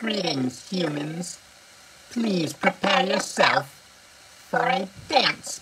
Greetings, humans. Please prepare yourself for a dance.